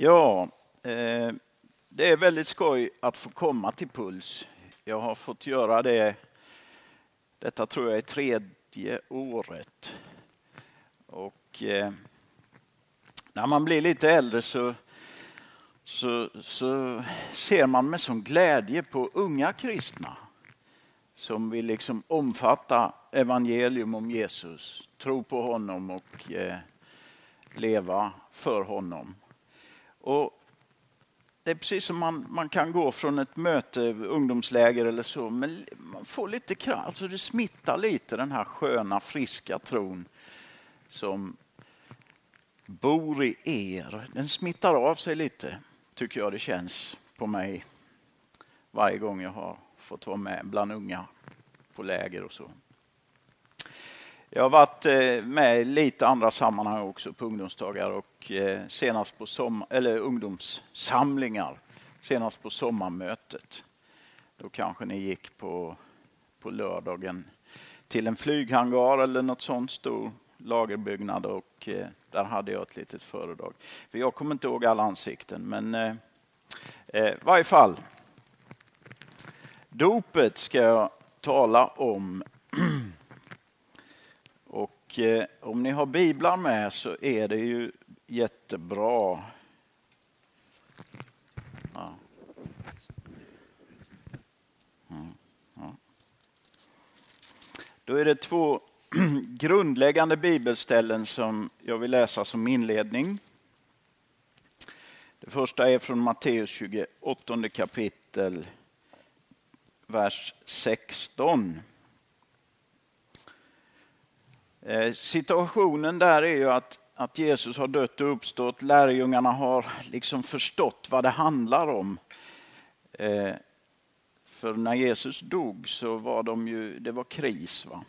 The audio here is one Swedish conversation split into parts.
Ja, eh, det är väldigt skoj att få komma till Puls. Jag har fått göra det, detta tror jag är tredje året. Och eh, när man blir lite äldre så, så, så ser man med sån glädje på unga kristna som vill liksom omfatta evangelium om Jesus, tro på honom och eh, leva för honom. Och det är precis som man, man kan gå från ett möte, ungdomsläger eller så, men man får lite kraft, alltså det smittar lite den här sköna, friska tron som bor i er. Den smittar av sig lite, tycker jag det känns på mig varje gång jag har fått vara med bland unga på läger och så. Jag har varit eh, med i lite andra sammanhang också på ungdomsdagar och eh, senast på sommar, eller ungdomssamlingar. Senast på sommarmötet. Då kanske ni gick på, på lördagen till en flyghangar eller något sånt stor lagerbyggnad och eh, där hade jag ett litet föredrag. För jag kommer inte ihåg alla ansikten men eh, i varje fall. Dopet ska jag tala om och eh, om ni har biblar med så är det ju jättebra. Ja. Mm, ja. Då är det två grundläggande bibelställen som jag vill läsa som inledning. Det första är från Matteus 28 kapitel, vers 16. Eh, situationen där är ju att, att Jesus har dött och uppstått. Lärjungarna har liksom förstått vad det handlar om. Eh, för när Jesus dog så var de ju, det var kris. Va?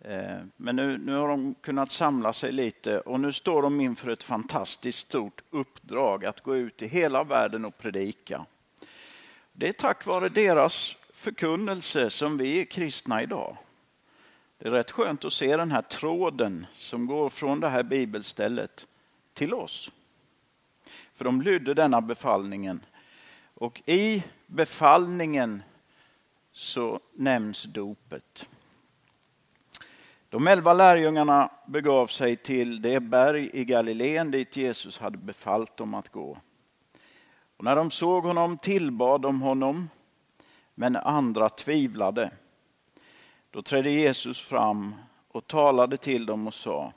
Eh, men nu, nu har de kunnat samla sig lite och nu står de inför ett fantastiskt stort uppdrag att gå ut i hela världen och predika. Det är tack vare deras förkunnelse som vi är kristna idag. Det är rätt skönt att se den här tråden som går från det här bibelstället till oss. För de lydde denna befallningen. Och i befallningen så nämns dopet. De elva lärjungarna begav sig till det berg i Galileen dit Jesus hade befallt dem att gå. Och när de såg honom tillbad de honom, men andra tvivlade. Då trädde Jesus fram och talade till dem och sa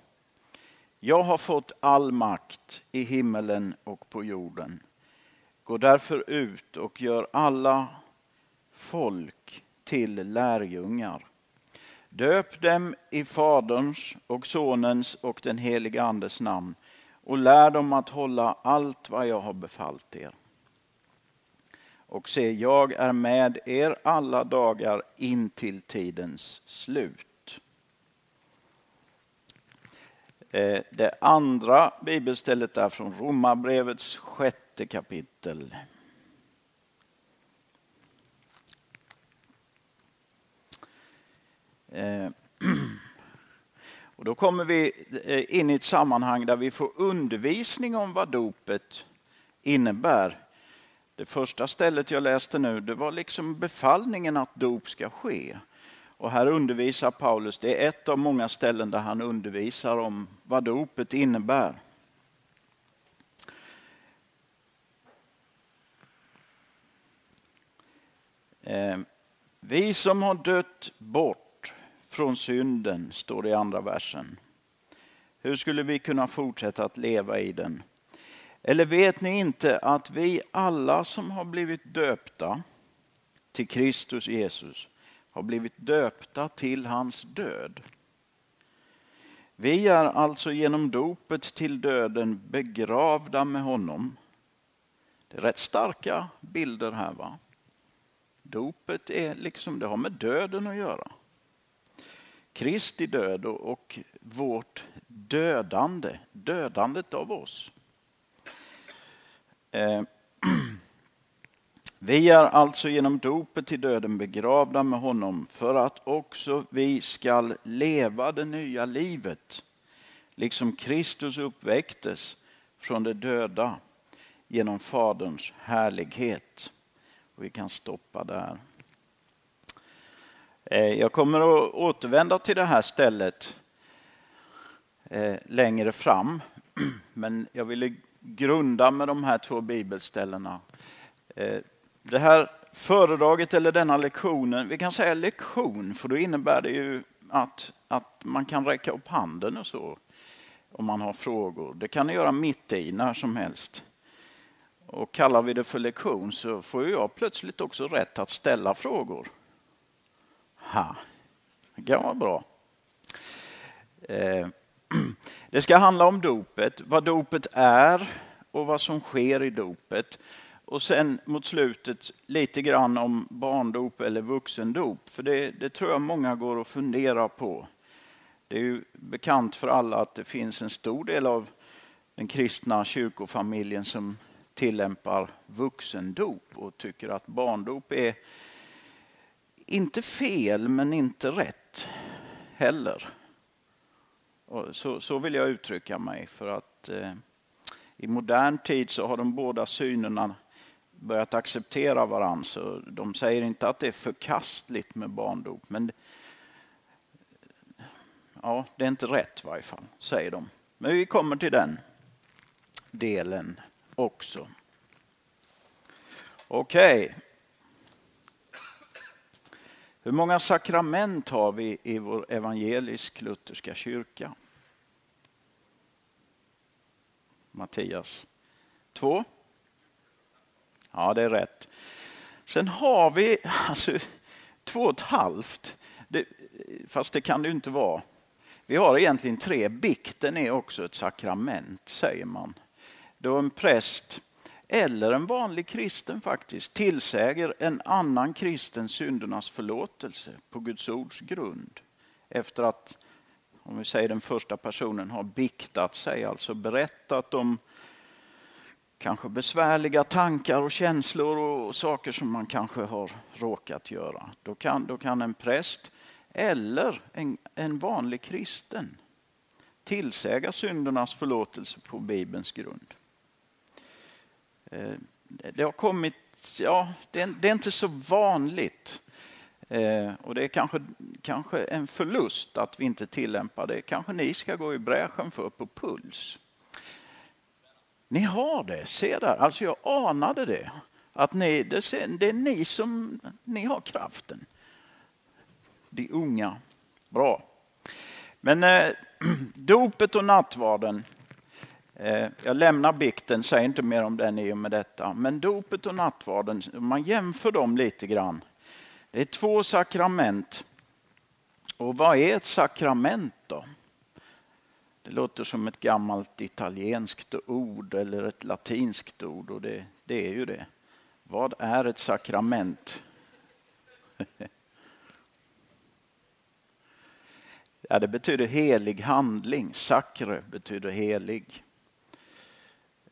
Jag har fått all makt i himmelen och på jorden. Gå därför ut och gör alla folk till lärjungar. Döp dem i Faderns och Sonens och den helige Andes namn och lär dem att hålla allt vad jag har befallt er. Och se, jag är med er alla dagar in till tidens slut. Eh, det andra bibelstället är från Romarbrevets sjätte kapitel. Eh, och då kommer vi eh, in i ett sammanhang där vi får undervisning om vad dopet innebär. Det första stället jag läste nu, det var liksom befallningen att dop ska ske. Och här undervisar Paulus, det är ett av många ställen där han undervisar om vad dopet innebär. Eh, vi som har dött bort från synden, står det i andra versen. Hur skulle vi kunna fortsätta att leva i den? Eller vet ni inte att vi alla som har blivit döpta till Kristus Jesus har blivit döpta till hans död? Vi är alltså genom dopet till döden begravda med honom. Det är rätt starka bilder här. va? Dopet är liksom, det har med döden att göra. Kristi död och vårt dödande, dödandet av oss. Eh, vi är alltså genom dopet till döden begravda med honom för att också vi skall leva det nya livet, liksom Kristus uppväcktes från de döda genom Faderns härlighet. Och vi kan stoppa där. Eh, jag kommer att återvända till det här stället eh, längre fram. Men jag ville grunda med de här två bibelställena. Eh, det här föredraget eller denna lektionen, vi kan säga lektion för då innebär det ju att, att man kan räcka upp handen och så om man har frågor. Det kan ni göra mitt i när som helst. Och kallar vi det för lektion så får jag plötsligt också rätt att ställa frågor. Ha, det kan vara bra. Eh, det ska handla om dopet, vad dopet är och vad som sker i dopet. Och sen mot slutet lite grann om barndop eller vuxendop. För det, det tror jag många går och funderar på. Det är ju bekant för alla att det finns en stor del av den kristna kyrkofamiljen som tillämpar vuxendop och tycker att barndop är inte fel men inte rätt heller. Så, så vill jag uttrycka mig för att eh, i modern tid så har de båda synerna börjat acceptera varandra. Så de säger inte att det är förkastligt med barndop men ja, det är inte rätt i varje fall, säger de. Men vi kommer till den delen också. Okej. Okay. Hur många sakrament har vi i vår evangelisk-lutherska kyrka? Mattias? Två? Ja, det är rätt. Sen har vi alltså, två och ett halvt, det, fast det kan det ju inte vara. Vi har egentligen tre. Bikten är också ett sakrament, säger man. Då en präst eller en vanlig kristen faktiskt tillsäger en annan kristen syndernas förlåtelse på Guds ords grund. Efter att, om vi säger den första personen har biktat sig, alltså berättat om kanske besvärliga tankar och känslor och saker som man kanske har råkat göra. Då kan, då kan en präst eller en, en vanlig kristen tillsäga syndernas förlåtelse på Bibelns grund. Eh, det har kommit, ja, det är, det är inte så vanligt. Eh, och det är kanske, kanske en förlust att vi inte tillämpar det. Kanske ni ska gå i bräschen för på Puls. Ni har det, se där. Alltså jag anade det. Att ni, det, är ni som ni har kraften. De unga. Bra. Men eh, dopet och nattvarden. Eh, jag lämnar bikten, säger inte mer om den i och med detta. Men dopet och nattvarden, om man jämför dem lite grann. Det är två sakrament. Och vad är ett sakrament då? Det låter som ett gammalt italienskt ord eller ett latinskt ord och det, det är ju det. Vad är ett sakrament? ja, det betyder helig handling. Sakre betyder helig.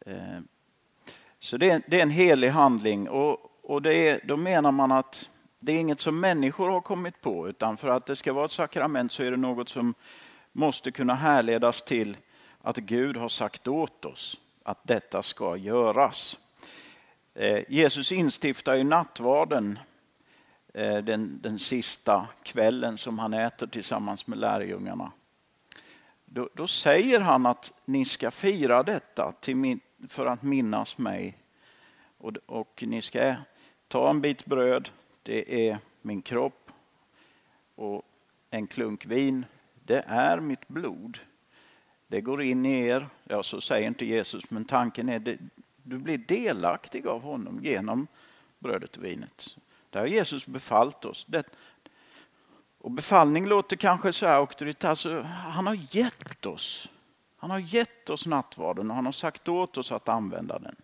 Eh, så det är, en helig handling och, och det är, då menar man att det är inget som människor har kommit på utan för att det ska vara ett sakrament så är det något som måste kunna härledas till att Gud har sagt åt oss att detta ska göras. Eh, Jesus instiftar ju nattvarden eh, den, den sista kvällen som han äter tillsammans med lärjungarna. Då, då säger han att ni ska fira detta min, för att minnas mig. Och, och ni ska ta en bit bröd, det är min kropp. Och en klunk vin, det är mitt blod. Det går in i er. Ja, så säger inte Jesus, men tanken är att du blir delaktig av honom genom brödet och vinet. Det har Jesus befallt oss. Det, och befallning låter kanske så här auktoritärt. Alltså, han har gett oss. Han har gett oss nattvarden och han har sagt åt oss att använda den.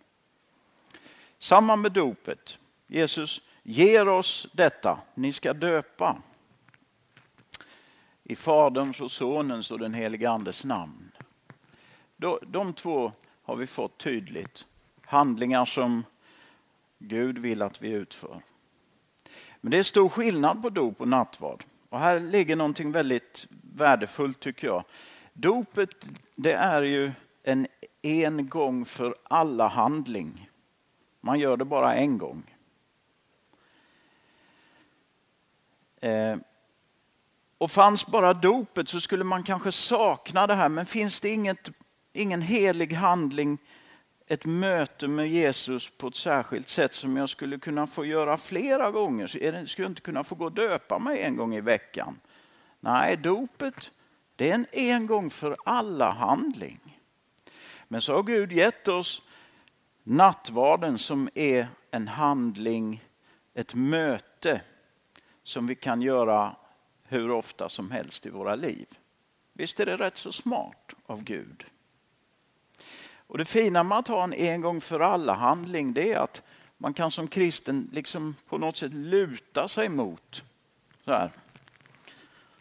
Samma med dopet. Jesus ger oss detta. Ni ska döpa i Faderns och Sonens och den helige Andes namn. De två har vi fått tydligt. Handlingar som Gud vill att vi utför. Men det är stor skillnad på dop och nattvard. Och här ligger någonting väldigt värdefullt tycker jag. Dopet det är ju en en gång för alla handling. Man gör det bara en gång. Eh, och fanns bara dopet så skulle man kanske sakna det här, men finns det inget, ingen helig handling, ett möte med Jesus på ett särskilt sätt som jag skulle kunna få göra flera gånger? Så det, skulle jag inte kunna få gå och döpa mig en gång i veckan? Nej, dopet det är en en gång för alla handling. Men så har Gud gett oss nattvarden som är en handling, ett möte som vi kan göra hur ofta som helst i våra liv. Visst är det rätt så smart av Gud? Och Det fina med att ha en en gång för alla handling det är att man kan som kristen liksom på något sätt luta sig mot. Så här.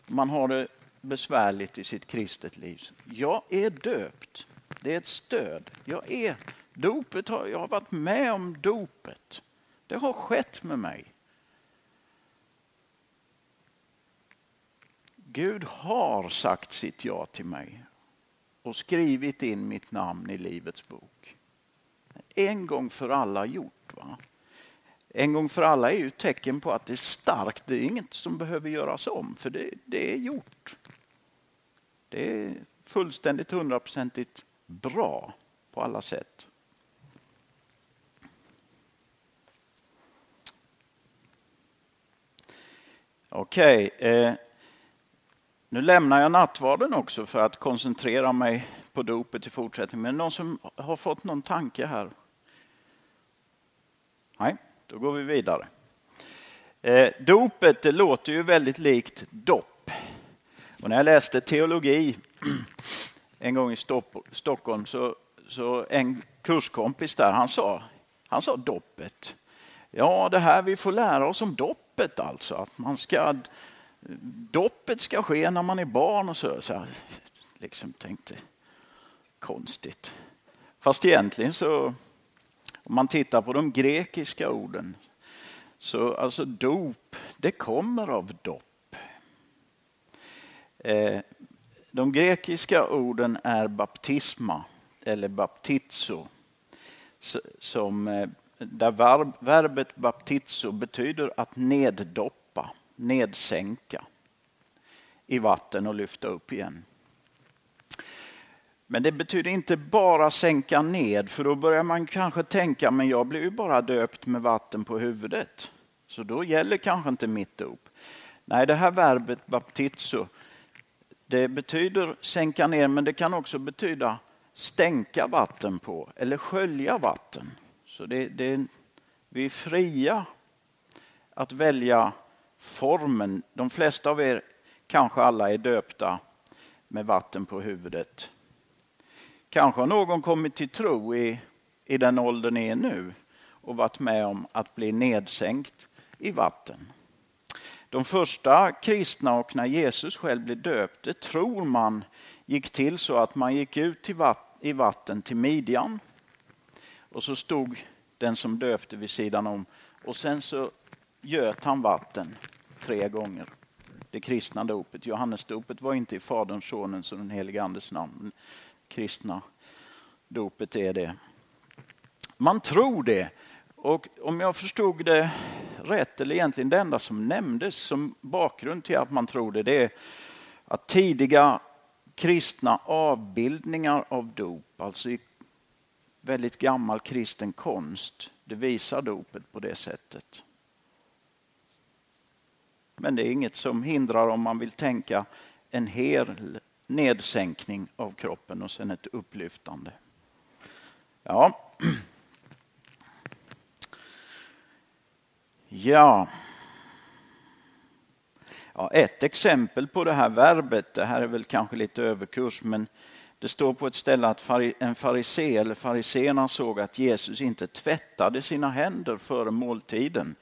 Man har det besvärligt i sitt kristet liv. Jag är döpt. Det är ett stöd. Jag är dopet. Har, jag har varit med om dopet. Det har skett med mig. Gud har sagt sitt ja till mig och skrivit in mitt namn i Livets bok. En gång för alla gjort. va? En gång för alla är ju ett tecken på att det är starkt. Det är inget som behöver göras om, för det, det är gjort. Det är fullständigt hundraprocentigt bra på alla sätt. Okej, okay, eh, nu lämnar jag nattvarden också för att koncentrera mig på dopet i fortsättningen. Men någon som har fått någon tanke här? Nej, då går vi vidare. Eh, dopet det låter ju väldigt likt dopp. Och när jag läste teologi en gång i Stockholm så, så en kurskompis där han sa, han sa doppet. Ja, det här vi får lära oss om doppet alltså. Att man ska doppet ska ske när man är barn och så. så jag liksom tänkte konstigt. Fast egentligen så, om man tittar på de grekiska orden, så alltså dop, det kommer av dopp. Eh, de grekiska orden är baptisma eller baptizo. Som, eh, där verbet baptizo betyder att neddoppa nedsänka i vatten och lyfta upp igen. Men det betyder inte bara sänka ned, för då börjar man kanske tänka, men jag blev ju bara döpt med vatten på huvudet. Så då gäller kanske inte mitt dop. Nej, det här verbet baptizo, det betyder sänka ner, men det kan också betyda stänka vatten på eller skölja vatten. Så det, det, vi är fria att välja formen. De flesta av er, kanske alla, är döpta med vatten på huvudet. Kanske har någon kommit till tro i, i den åldern ni är nu och varit med om att bli nedsänkt i vatten. De första kristna och när Jesus själv blev döpt, det tror man gick till så att man gick ut i vatten till midjan och så stod den som döpte vid sidan om och sen så göt han vatten tre gånger. Det kristna dopet. Johannesdopet var inte i Faderns, Sonens och den helige Andes namn. Kristna dopet är det. Man tror det. Och om jag förstod det rätt, eller egentligen det enda som nämndes som bakgrund till att man tror det, det är att tidiga kristna avbildningar av dop, alltså i väldigt gammal kristen konst, det visar dopet på det sättet. Men det är inget som hindrar om man vill tänka en hel nedsänkning av kroppen och sen ett upplyftande. Ja. Ja. ja. Ett exempel på det här verbet, det här är väl kanske lite överkurs, men det står på ett ställe att en farisé eller fariséerna såg att Jesus inte tvättade sina händer före måltiden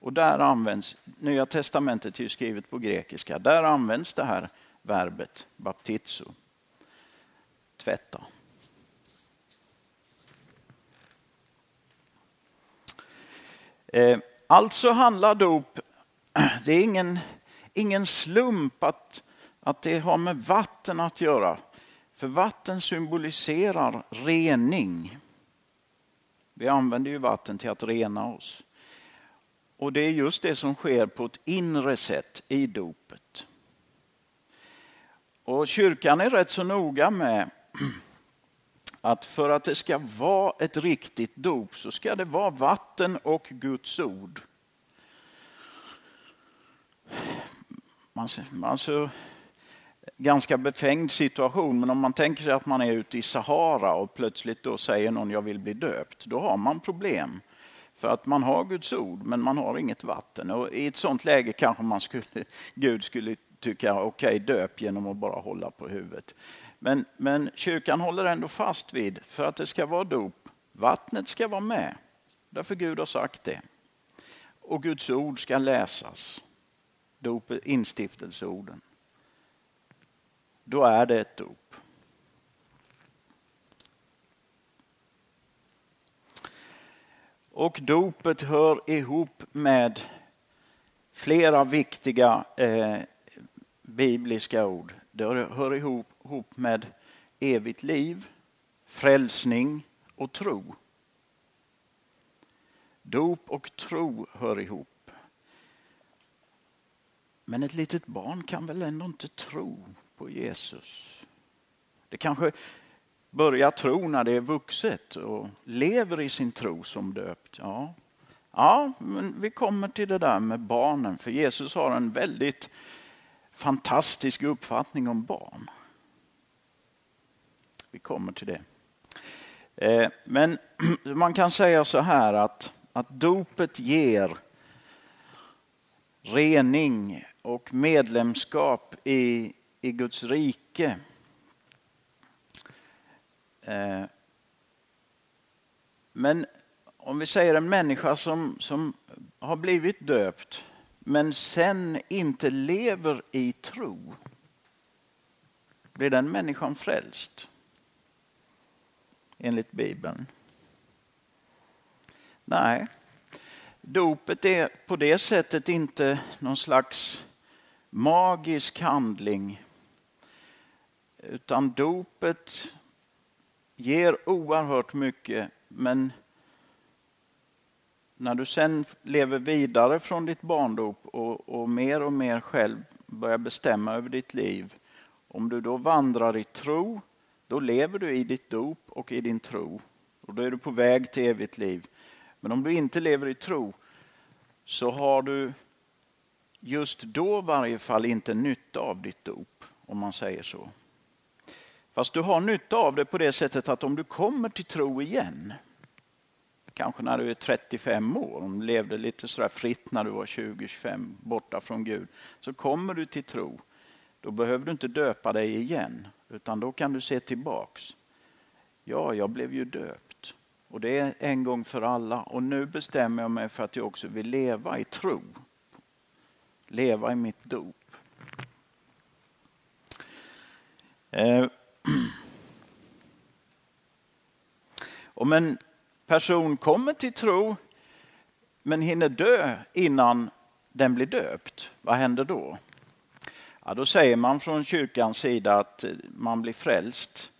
och där används, Nya testamentet är skrivet på grekiska, där används det här verbet baptizo, tvätta. Eh, alltså handlar dop, det är ingen, ingen slump att, att det har med vatten att göra. För vatten symboliserar rening. Vi använder ju vatten till att rena oss. Och det är just det som sker på ett inre sätt i dopet. Och kyrkan är rätt så noga med att för att det ska vara ett riktigt dop så ska det vara vatten och Guds ord. Alltså, ganska befängd situation, men om man tänker sig att man är ute i Sahara och plötsligt då säger någon jag vill bli döpt, då har man problem. För att man har Guds ord, men man har inget vatten. Och I ett sånt läge kanske man skulle, Gud skulle tycka okej, okay, döp genom att bara hålla på huvudet. Men, men kyrkan håller ändå fast vid, för att det ska vara dop, vattnet ska vara med. Därför Gud har sagt det. Och Guds ord ska läsas. Dop, instiftelseorden. Då är det ett dop. Och dopet hör ihop med flera viktiga eh, bibliska ord. Det hör ihop, ihop med evigt liv, frälsning och tro. Dop och tro hör ihop. Men ett litet barn kan väl ändå inte tro på Jesus? Det kanske börjar tro när det är vuxet och lever i sin tro som döpt. Ja, ja men vi kommer till det där med barnen, för Jesus har en väldigt fantastisk uppfattning om barn. Vi kommer till det. Eh, men man kan säga så här att, att dopet ger rening och medlemskap i, i Guds rike. Eh, men om vi säger en människa som, som har blivit döpt men sen inte lever i tro. Blir den människan frälst? Enligt Bibeln. Nej, dopet är på det sättet inte någon slags magisk handling. Utan dopet ger oerhört mycket men när du sen lever vidare från ditt barndop och, och mer och mer själv börjar bestämma över ditt liv. Om du då vandrar i tro, då lever du i ditt dop och i din tro. Och då är du på väg till evigt liv. Men om du inte lever i tro så har du just då i varje fall inte nytta av ditt dop, om man säger så. Fast du har nytta av det på det sättet att om du kommer till tro igen, kanske när du är 35 år, om du levde lite sådär fritt när du var 20-25 borta från Gud, så kommer du till tro. Då behöver du inte döpa dig igen, utan då kan du se tillbaks. Ja, jag blev ju döpt och det är en gång för alla och nu bestämmer jag mig för att jag också vill leva i tro. Leva i mitt dop. Eh. Om en person kommer till tro men hinner dö innan den blir döpt, vad händer då? Ja, då säger man från kyrkans sida att man blir frälst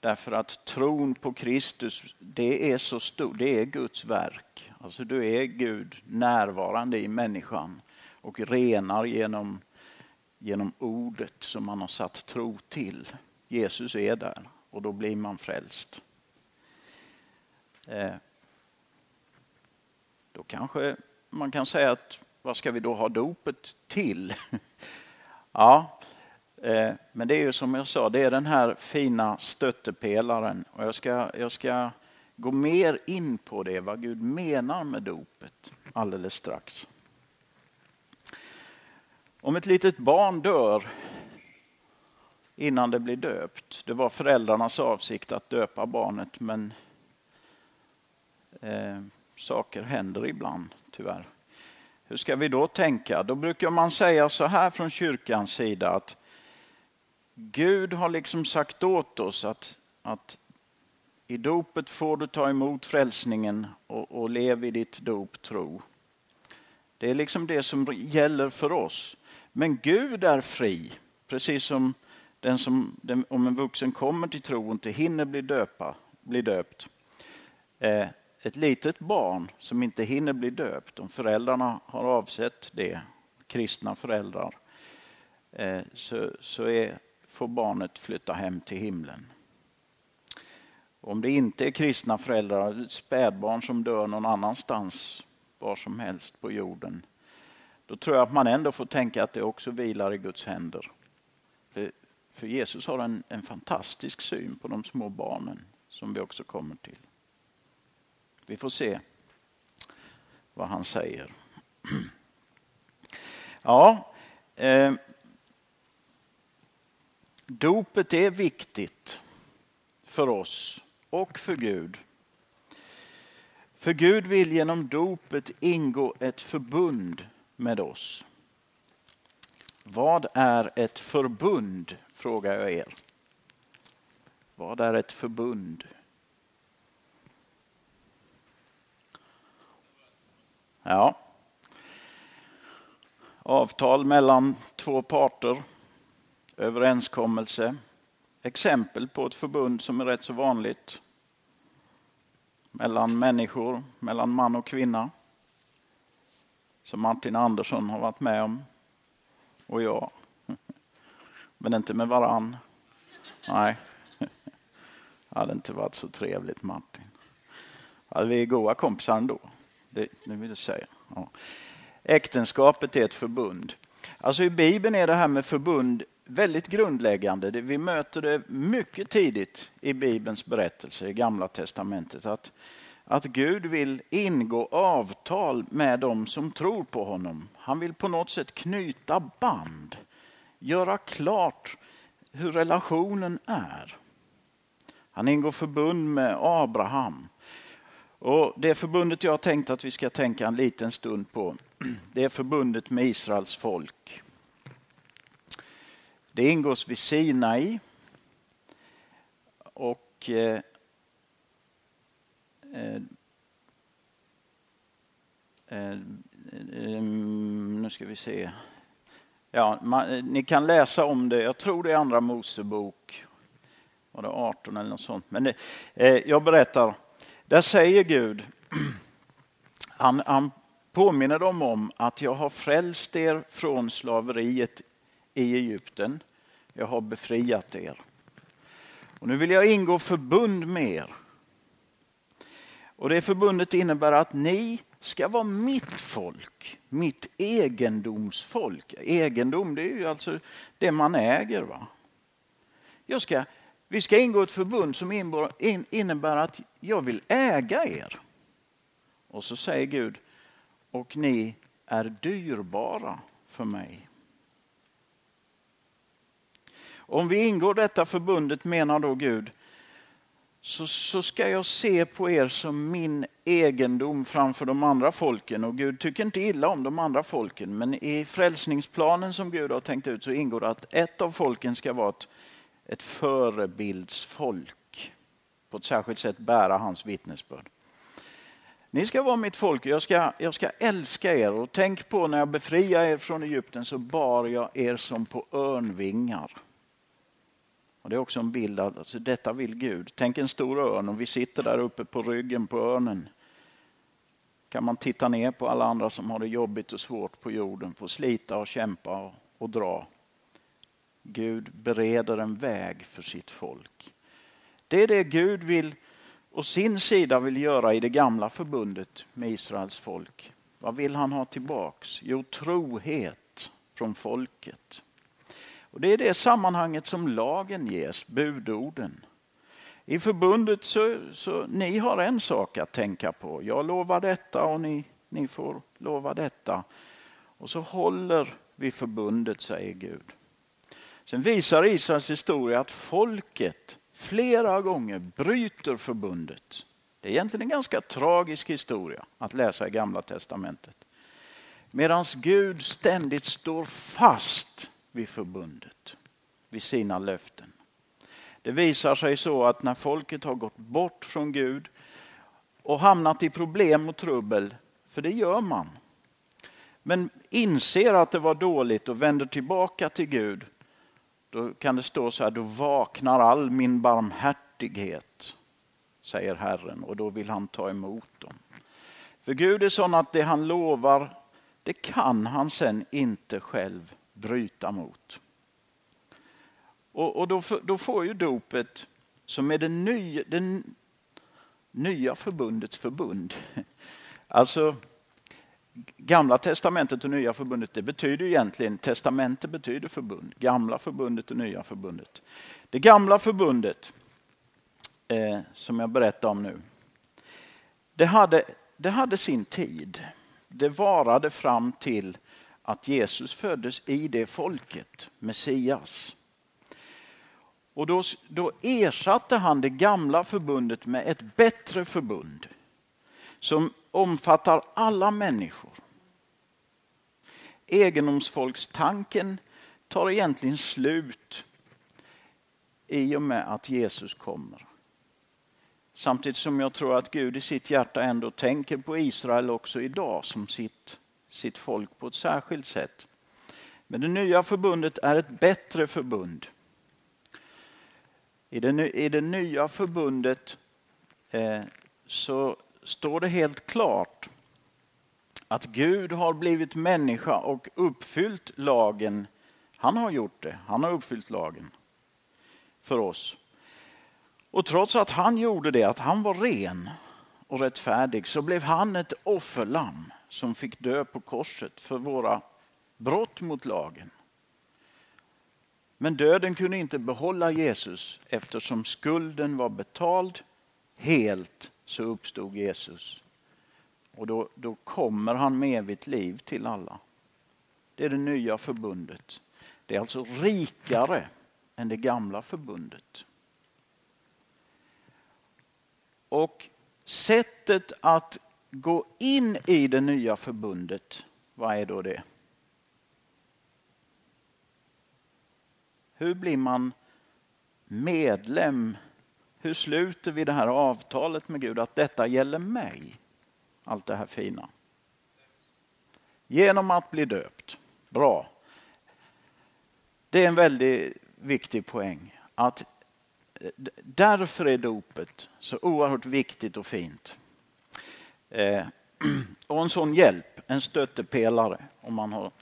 därför att tron på Kristus det är så stor, det är Guds verk. Alltså du är Gud närvarande i människan och renar genom, genom ordet som man har satt tro till. Jesus är där och då blir man frälst. Eh, då kanske man kan säga att vad ska vi då ha dopet till? ja, eh, men det är ju som jag sa, det är den här fina stöttepelaren och jag ska, jag ska gå mer in på det, vad Gud menar med dopet alldeles strax. Om ett litet barn dör innan det blir döpt, det var föräldrarnas avsikt att döpa barnet men Eh, saker händer ibland, tyvärr. Hur ska vi då tänka? Då brukar man säga så här från kyrkans sida att Gud har liksom sagt åt oss att, att i dopet får du ta emot frälsningen och, och lev i ditt dop tro. Det är liksom det som gäller för oss. Men Gud är fri, precis som den som, den, om en vuxen kommer till tro och inte hinner bli, döpa, bli döpt. Eh, ett litet barn som inte hinner bli döpt, om föräldrarna har avsett det, kristna föräldrar, eh, så, så är, får barnet flytta hem till himlen. Om det inte är kristna föräldrar, ett spädbarn som dör någon annanstans, var som helst på jorden, då tror jag att man ändå får tänka att det också vilar i Guds händer. För, för Jesus har en, en fantastisk syn på de små barnen som vi också kommer till. Vi får se vad han säger. Ja, eh, dopet är viktigt för oss och för Gud. För Gud vill genom dopet ingå ett förbund med oss. Vad är ett förbund, frågar jag er. Vad är ett förbund? Ja. Avtal mellan två parter, överenskommelse, exempel på ett förbund som är rätt så vanligt mellan människor, mellan man och kvinna. Som Martin Andersson har varit med om. Och jag. Men inte med varann. Nej. Det hade inte varit så trevligt Martin. Vi är goda kompisar ändå. Det, det vill jag säga. Ja. Äktenskapet är ett förbund. Alltså I Bibeln är det här med förbund väldigt grundläggande. Vi möter det mycket tidigt i Bibelns berättelse i Gamla Testamentet. Att, att Gud vill ingå avtal med dem som tror på honom. Han vill på något sätt knyta band. Göra klart hur relationen är. Han ingår förbund med Abraham. Och Det förbundet jag har tänkt att vi ska tänka en liten stund på, det är förbundet med Israels folk. Det ingås vid Sinai. Och eh, eh, eh, eh mm, nu ska vi se. Ja, man, eh, ni kan läsa om det, jag tror det är Andra Mosebok, var det 18 eller något sånt. Men det, eh, jag berättar, där säger Gud, han, han påminner dem om att jag har frälst er från slaveriet i Egypten. Jag har befriat er. Och nu vill jag ingå förbund med er. Och det förbundet innebär att ni ska vara mitt folk, mitt egendomsfolk. Egendom det är ju alltså det man äger. Va? Jag ska, vi ska ingå ett förbund som innebär att jag vill äga er. Och så säger Gud, och ni är dyrbara för mig. Om vi ingår detta förbundet menar då Gud, så, så ska jag se på er som min egendom framför de andra folken. Och Gud tycker inte illa om de andra folken, men i frälsningsplanen som Gud har tänkt ut så ingår det att ett av folken ska vara ett, ett förebildsfolk. På ett särskilt sätt bära hans vittnesbörd. Ni ska vara mitt folk, jag ska, jag ska älska er. Och tänk på när jag befriade er från Egypten så bar jag er som på örnvingar. Och det är också en bild av alltså, detta vill Gud. Tänk en stor örn och vi sitter där uppe på ryggen på örnen. Kan man titta ner på alla andra som har det jobbigt och svårt på jorden, får slita och kämpa och, och dra. Gud bereder en väg för sitt folk. Det är det Gud vill och sin sida vill göra i det gamla förbundet med Israels folk. Vad vill han ha tillbaks? Jo, trohet från folket. Och Det är det sammanhanget som lagen ges, budorden. I förbundet så, så ni har en sak att tänka på. Jag lovar detta och ni, ni får lova detta. Och så håller vi förbundet, säger Gud. Sen visar Israels historia att folket flera gånger bryter förbundet. Det är egentligen en ganska tragisk historia att läsa i Gamla Testamentet. Medan Gud ständigt står fast vid förbundet, vid sina löften. Det visar sig så att när folket har gått bort från Gud och hamnat i problem och trubbel, för det gör man, men inser att det var dåligt och vänder tillbaka till Gud, då kan det stå så här, då vaknar all min barmhärtighet, säger Herren, och då vill han ta emot dem. För Gud är sån att det han lovar, det kan han sen inte själv bryta mot. Och, och då, då, får ju dopet, som är det nya, det nya förbundets förbund. Alltså, Gamla testamentet och nya förbundet, det betyder egentligen, testamentet betyder förbund. Gamla förbundet och nya förbundet. Det gamla förbundet, eh, som jag berättar om nu, det hade, det hade sin tid. Det varade fram till att Jesus föddes i det folket, Messias. Och då, då ersatte han det gamla förbundet med ett bättre förbund som omfattar alla människor. Egendomsfolkstanken tar egentligen slut i och med att Jesus kommer. Samtidigt som jag tror att Gud i sitt hjärta ändå tänker på Israel också idag som sitt, sitt folk på ett särskilt sätt. Men det nya förbundet är ett bättre förbund. I det, i det nya förbundet eh, så står det helt klart att Gud har blivit människa och uppfyllt lagen. Han har gjort det. Han har uppfyllt lagen för oss. Och trots att han gjorde det, att han var ren och rättfärdig, så blev han ett offerlamm som fick dö på korset för våra brott mot lagen. Men döden kunde inte behålla Jesus eftersom skulden var betald helt så uppstod Jesus. Och då, då kommer han med evigt liv till alla. Det är det nya förbundet. Det är alltså rikare än det gamla förbundet. Och sättet att gå in i det nya förbundet, vad är då det? Hur blir man medlem hur sluter vi det här avtalet med Gud att detta gäller mig? Allt det här fina. Genom att bli döpt. Bra. Det är en väldigt viktig poäng. Att därför är dopet så oerhört viktigt och fint. Eh, och en sån hjälp, en stöttepelare om man har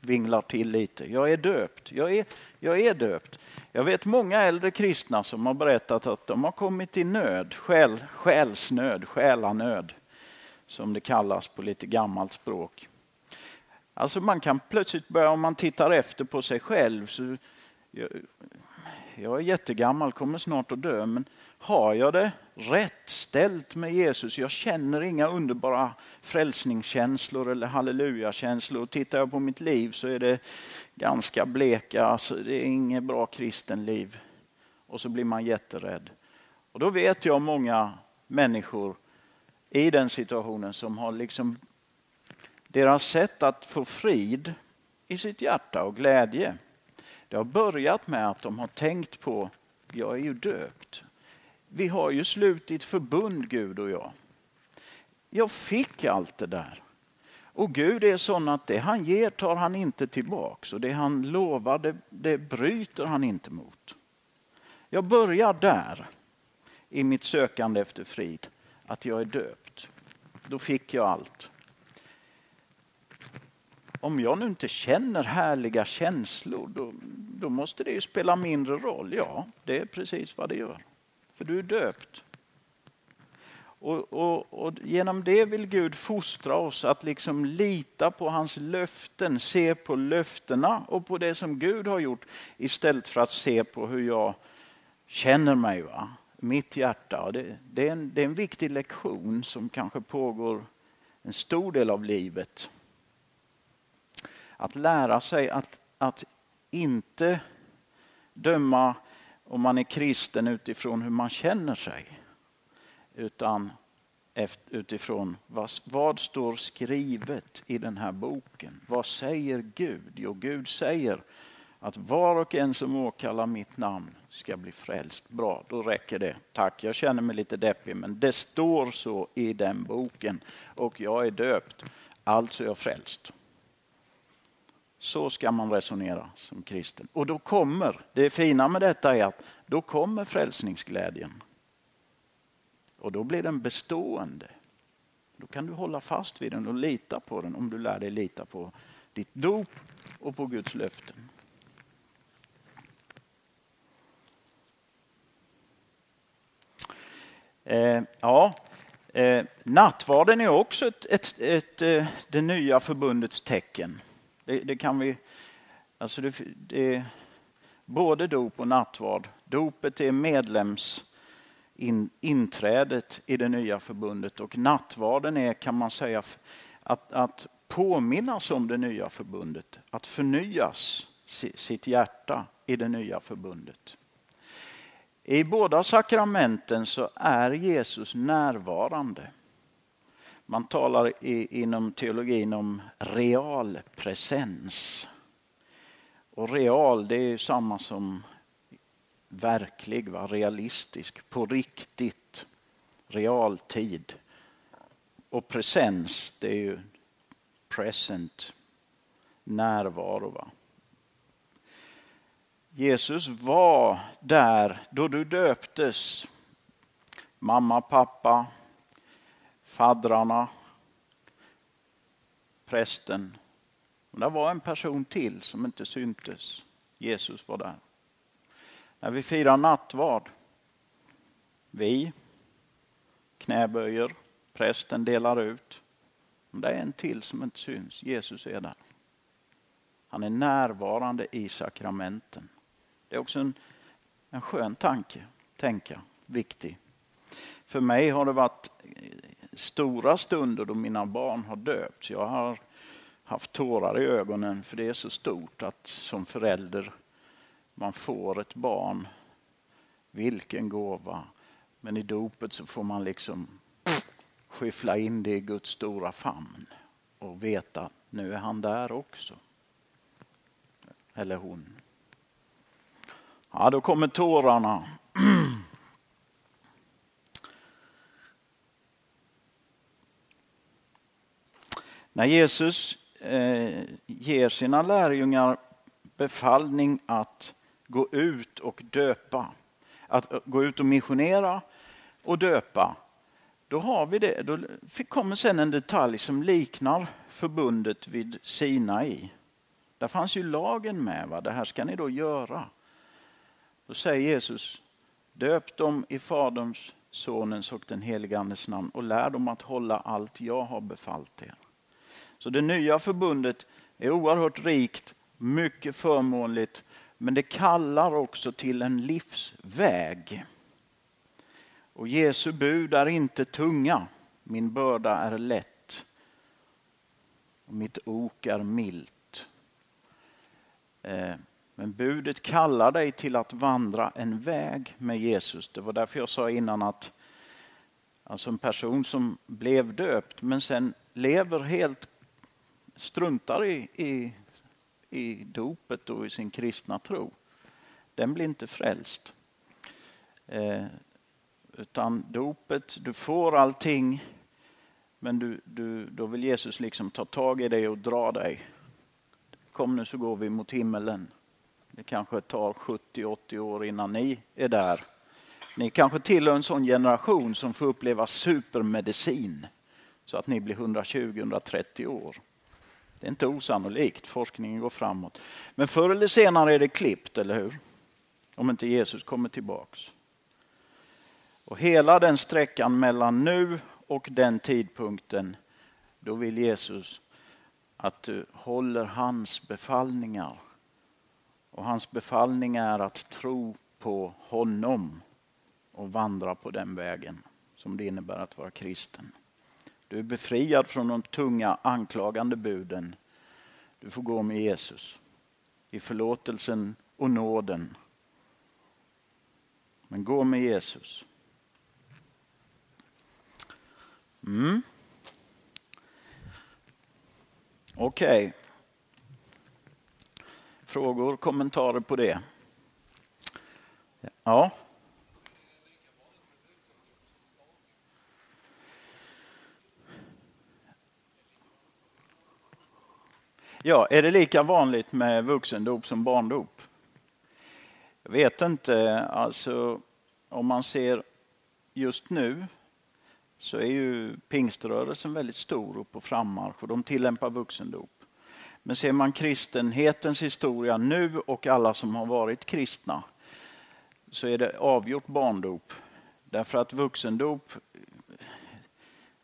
vinglar till lite. Jag är döpt, jag är, jag är döpt. Jag vet många äldre kristna som har berättat att de har kommit i nöd, själ, själsnöd, själanöd, som det kallas på lite gammalt språk. Alltså man kan plötsligt börja, om man tittar efter på sig själv, så jag är jättegammal, kommer snart att dö, men har jag det rätt ställt med Jesus? Jag känner inga underbara frälsningskänslor eller hallelujakänslor. Tittar jag på mitt liv så är det ganska bleka, alltså det är inget bra kristenliv. Och så blir man jätterädd. Och då vet jag många människor i den situationen som har liksom deras sätt att få frid i sitt hjärta och glädje. Det har börjat med att de har tänkt på, jag är ju döpt. Vi har ju slutit förbund Gud och jag. Jag fick allt det där. Och Gud är sån att det han ger tar han inte tillbaks och det han lovar det, det bryter han inte mot. Jag börjar där i mitt sökande efter frid, att jag är döpt. Då fick jag allt. Om jag nu inte känner härliga känslor, då, då måste det ju spela mindre roll. Ja, det är precis vad det gör. För du är döpt. Och, och, och, genom det vill Gud fostra oss att liksom lita på hans löften, se på löftena och på det som Gud har gjort istället för att se på hur jag känner mig. Va? Mitt hjärta. Det, det, är en, det är en viktig lektion som kanske pågår en stor del av livet. Att lära sig att, att inte döma om man är kristen utifrån hur man känner sig utan utifrån vad, vad står skrivet i den här boken? Vad säger Gud? Jo, Gud säger att var och en som åkallar mitt namn ska bli frälst. Bra, då räcker det. Tack, jag känner mig lite deppig, men det står så i den boken och jag är döpt, alltså är jag frälst. Så ska man resonera som kristen. Och då kommer, det fina med detta är att då kommer frälsningsglädjen. Och då blir den bestående. Då kan du hålla fast vid den och lita på den om du lär dig lita på ditt dop och på Guds löften. Eh, ja, eh, nattvarden är också ett, ett, ett, eh, det nya förbundets tecken. Det, det kan vi, alltså det, det, både dop och nattvard. Dopet är medlems in, inträdet i det nya förbundet och nattvarden är kan man säga att, att påminnas om det nya förbundet, att förnyas sitt hjärta i det nya förbundet. I båda sakramenten så är Jesus närvarande. Man talar i, inom teologin om realpresens. Och real det är samma som verklig, va? realistisk, på riktigt, realtid. Och presens det är ju present, närvaro. Va? Jesus var där då du döptes. Mamma, pappa, faddrarna, prästen. Men det var en person till som inte syntes. Jesus var där. När vi firar nattvard, vi knäböjer, prästen delar ut. Men det är en till som inte syns. Jesus är där. Han är närvarande i sakramenten. Det är också en, en skön tanke, tänka, viktig. För mig har det varit stora stunder då mina barn har döpts. Jag har haft tårar i ögonen för det är så stort att som förälder man får ett barn. Vilken gåva! Men i dopet så får man liksom skyffla in det i Guds stora famn och veta nu är han där också. Eller hon. Ja, då kommer tårarna. När Jesus eh, ger sina lärjungar befallning att gå ut och döpa, att gå ut och missionera och döpa, då har vi det. Då kommer sen en detalj som liknar förbundet vid Sinai. Där fanns ju lagen med, va? det här ska ni då göra. Då säger Jesus, döp dem i Faderns, Sonens och den helige Andes namn och lär dem att hålla allt jag har befallt er. Så det nya förbundet är oerhört rikt, mycket förmånligt, men det kallar också till en livsväg. Och Jesu bud är inte tunga, min börda är lätt och mitt ok är milt. Eh, men budet kallar dig till att vandra en väg med Jesus. Det var därför jag sa innan att alltså en person som blev döpt men sen lever helt, struntar i, i, i dopet och i sin kristna tro. Den blir inte frälst. Eh, utan dopet, du får allting men du, du, då vill Jesus liksom ta tag i dig och dra dig. Kom nu så går vi mot himmelen. Det kanske tar 70-80 år innan ni är där. Ni kanske tillhör en sån generation som får uppleva supermedicin så att ni blir 120-130 år. Det är inte osannolikt, forskningen går framåt. Men förr eller senare är det klippt, eller hur? Om inte Jesus kommer tillbaks. Och hela den sträckan mellan nu och den tidpunkten, då vill Jesus att du håller hans befallningar och hans befallning är att tro på honom och vandra på den vägen som det innebär att vara kristen. Du är befriad från de tunga anklagande buden. Du får gå med Jesus i förlåtelsen och nåden. Men gå med Jesus. Mm. Okej. Okay frågor, kommentarer på det? Ja. Ja, är det lika vanligt med vuxendop som barndop? Jag vet inte. Alltså, om man ser just nu så är ju pingströrelsen väldigt stor och på frammarsch och de tillämpar vuxendop. Men ser man kristenhetens historia nu och alla som har varit kristna så är det avgjort barndop. Därför att vuxendop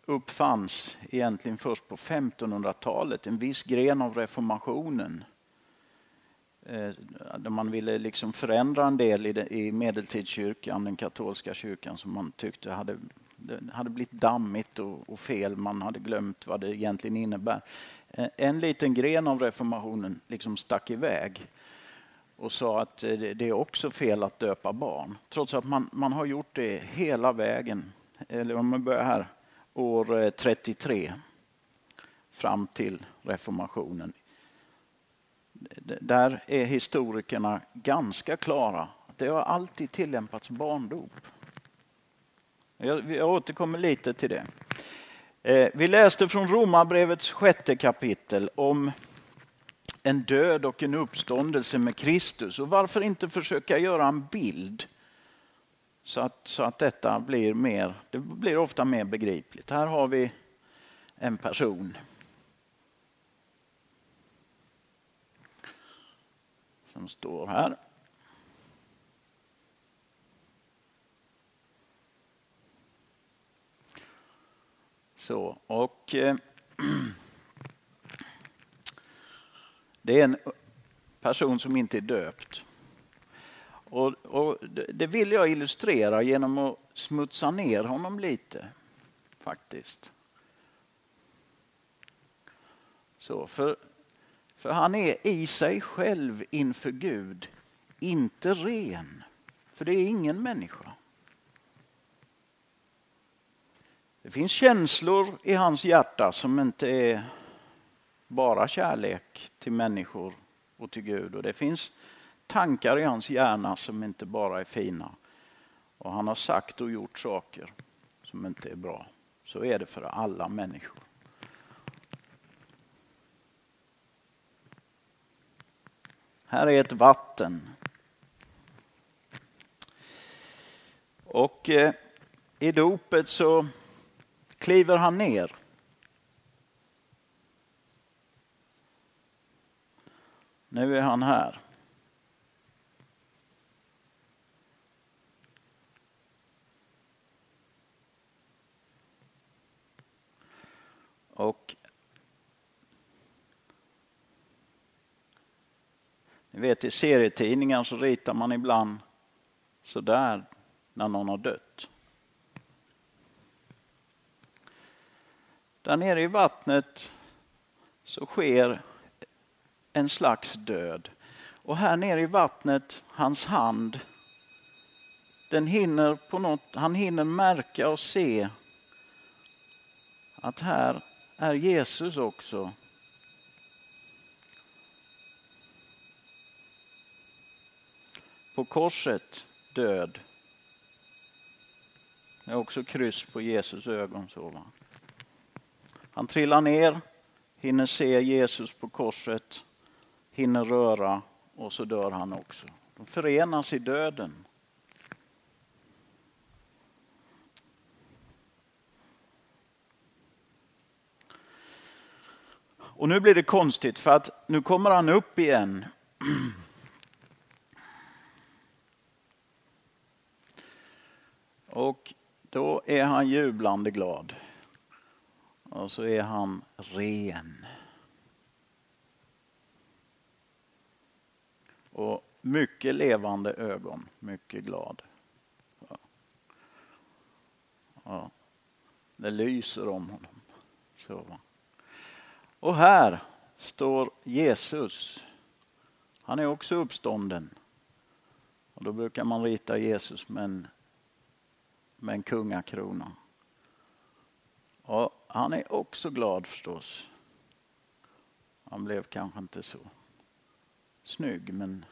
uppfanns egentligen först på 1500-talet, en viss gren av reformationen. Eh, där man ville liksom förändra en del i medeltidskyrkan, den katolska kyrkan som man tyckte hade, hade blivit dammigt och fel. Man hade glömt vad det egentligen innebär. Eh, en liten gren av reformationen liksom stack iväg och sa att eh, det är också fel att döpa barn. Trots att man, man har gjort det hela vägen. Eller om man börjar här, år eh, 33 fram till reformationen. Där är historikerna ganska klara. Det har alltid tillämpats barndop. Jag, jag återkommer lite till det. Eh, vi läste från Romarbrevets sjätte kapitel om en död och en uppståndelse med Kristus. Och varför inte försöka göra en bild så att, så att detta blir mer, det blir ofta mer begripligt. Här har vi en person som står här. Så, och eh, det är en person som inte är döpt. Och, och, det vill jag illustrera genom att smutsa ner honom lite, faktiskt. Så, för, för han är i sig själv inför Gud inte ren. För det är ingen människa. Det finns känslor i hans hjärta som inte är bara kärlek till människor och till Gud. Och det finns tankar i hans hjärna som inte bara är fina. Och han har sagt och gjort saker som inte är bra. Så är det för alla människor. Här är ett vatten. Och eh, i dopet så kliver han ner. Nu är han här. Och ni vet i serietidningar så ritar man ibland sådär när någon har dött. Där nere i vattnet så sker en slags död. Och här nere i vattnet, hans hand, den hinner på något, han hinner märka och se att här är Jesus också. På korset död. Det är också kryss på Jesus ögon. Så va? Han trillar ner, hinner se Jesus på korset, hinner röra och så dör han också. De förenas i döden. Och nu blir det konstigt för att nu kommer han upp igen. Och då är han jublande glad. Och så är han ren. Och mycket levande ögon, mycket glad. Ja. Det lyser om honom. Så. Och här står Jesus. Han är också uppstånden. Och då brukar man rita Jesus med en, med en kungakrona. Och han är också glad förstås. Han blev kanske inte så snygg men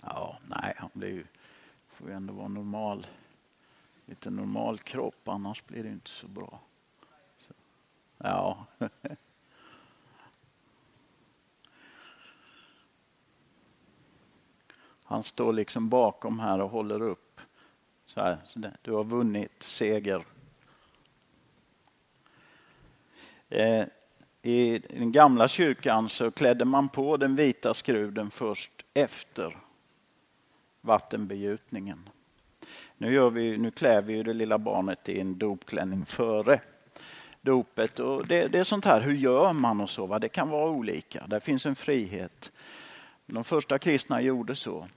Ja, nej, han blev ju, får ju ändå vara normal lite normal kropp, annars blir det inte så bra. Så. Ja. Han står liksom bakom här och håller upp. Så här, du har vunnit seger. Eh, I den gamla kyrkan så klädde man på den vita skruden först efter vattenbegjutningen. Nu, gör vi, nu klär vi ju det lilla barnet i en dopklänning före dopet. Och det, det är sånt här, hur gör man och så? Va? Det kan vara olika, där finns en frihet. De första kristna gjorde så.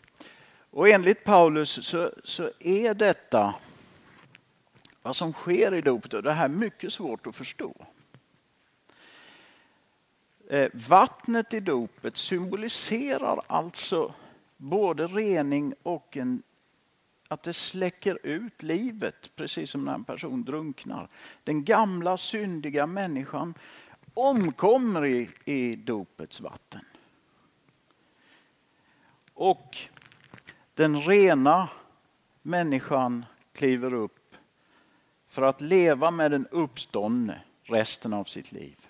Och enligt Paulus så, så är detta, vad som sker i dopet, det här är mycket svårt att förstå. Eh, vattnet i dopet symboliserar alltså både rening och en, att det släcker ut livet, precis som när en person drunknar. Den gamla syndiga människan omkommer i, i dopets vatten. Och den rena människan kliver upp för att leva med den uppståndne resten av sitt liv.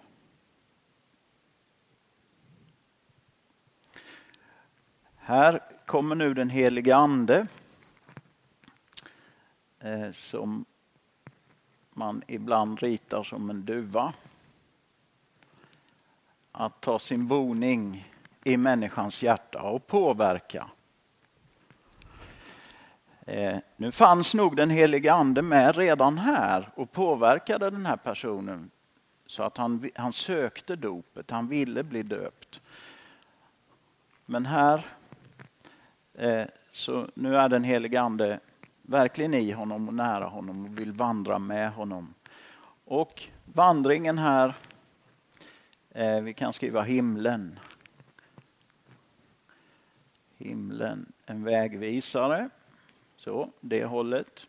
Här kommer nu den helige Ande Eh, som man ibland ritar som en duva. Att ta sin boning i människans hjärta och påverka. Eh, nu fanns nog den helige Ande med redan här och påverkade den här personen så att han, han sökte dopet, han ville bli döpt. Men här eh, så nu är den helige Ande verkligen i honom och nära honom och vill vandra med honom. Och vandringen här, eh, vi kan skriva himlen. Himlen, en vägvisare. Så, det hållet.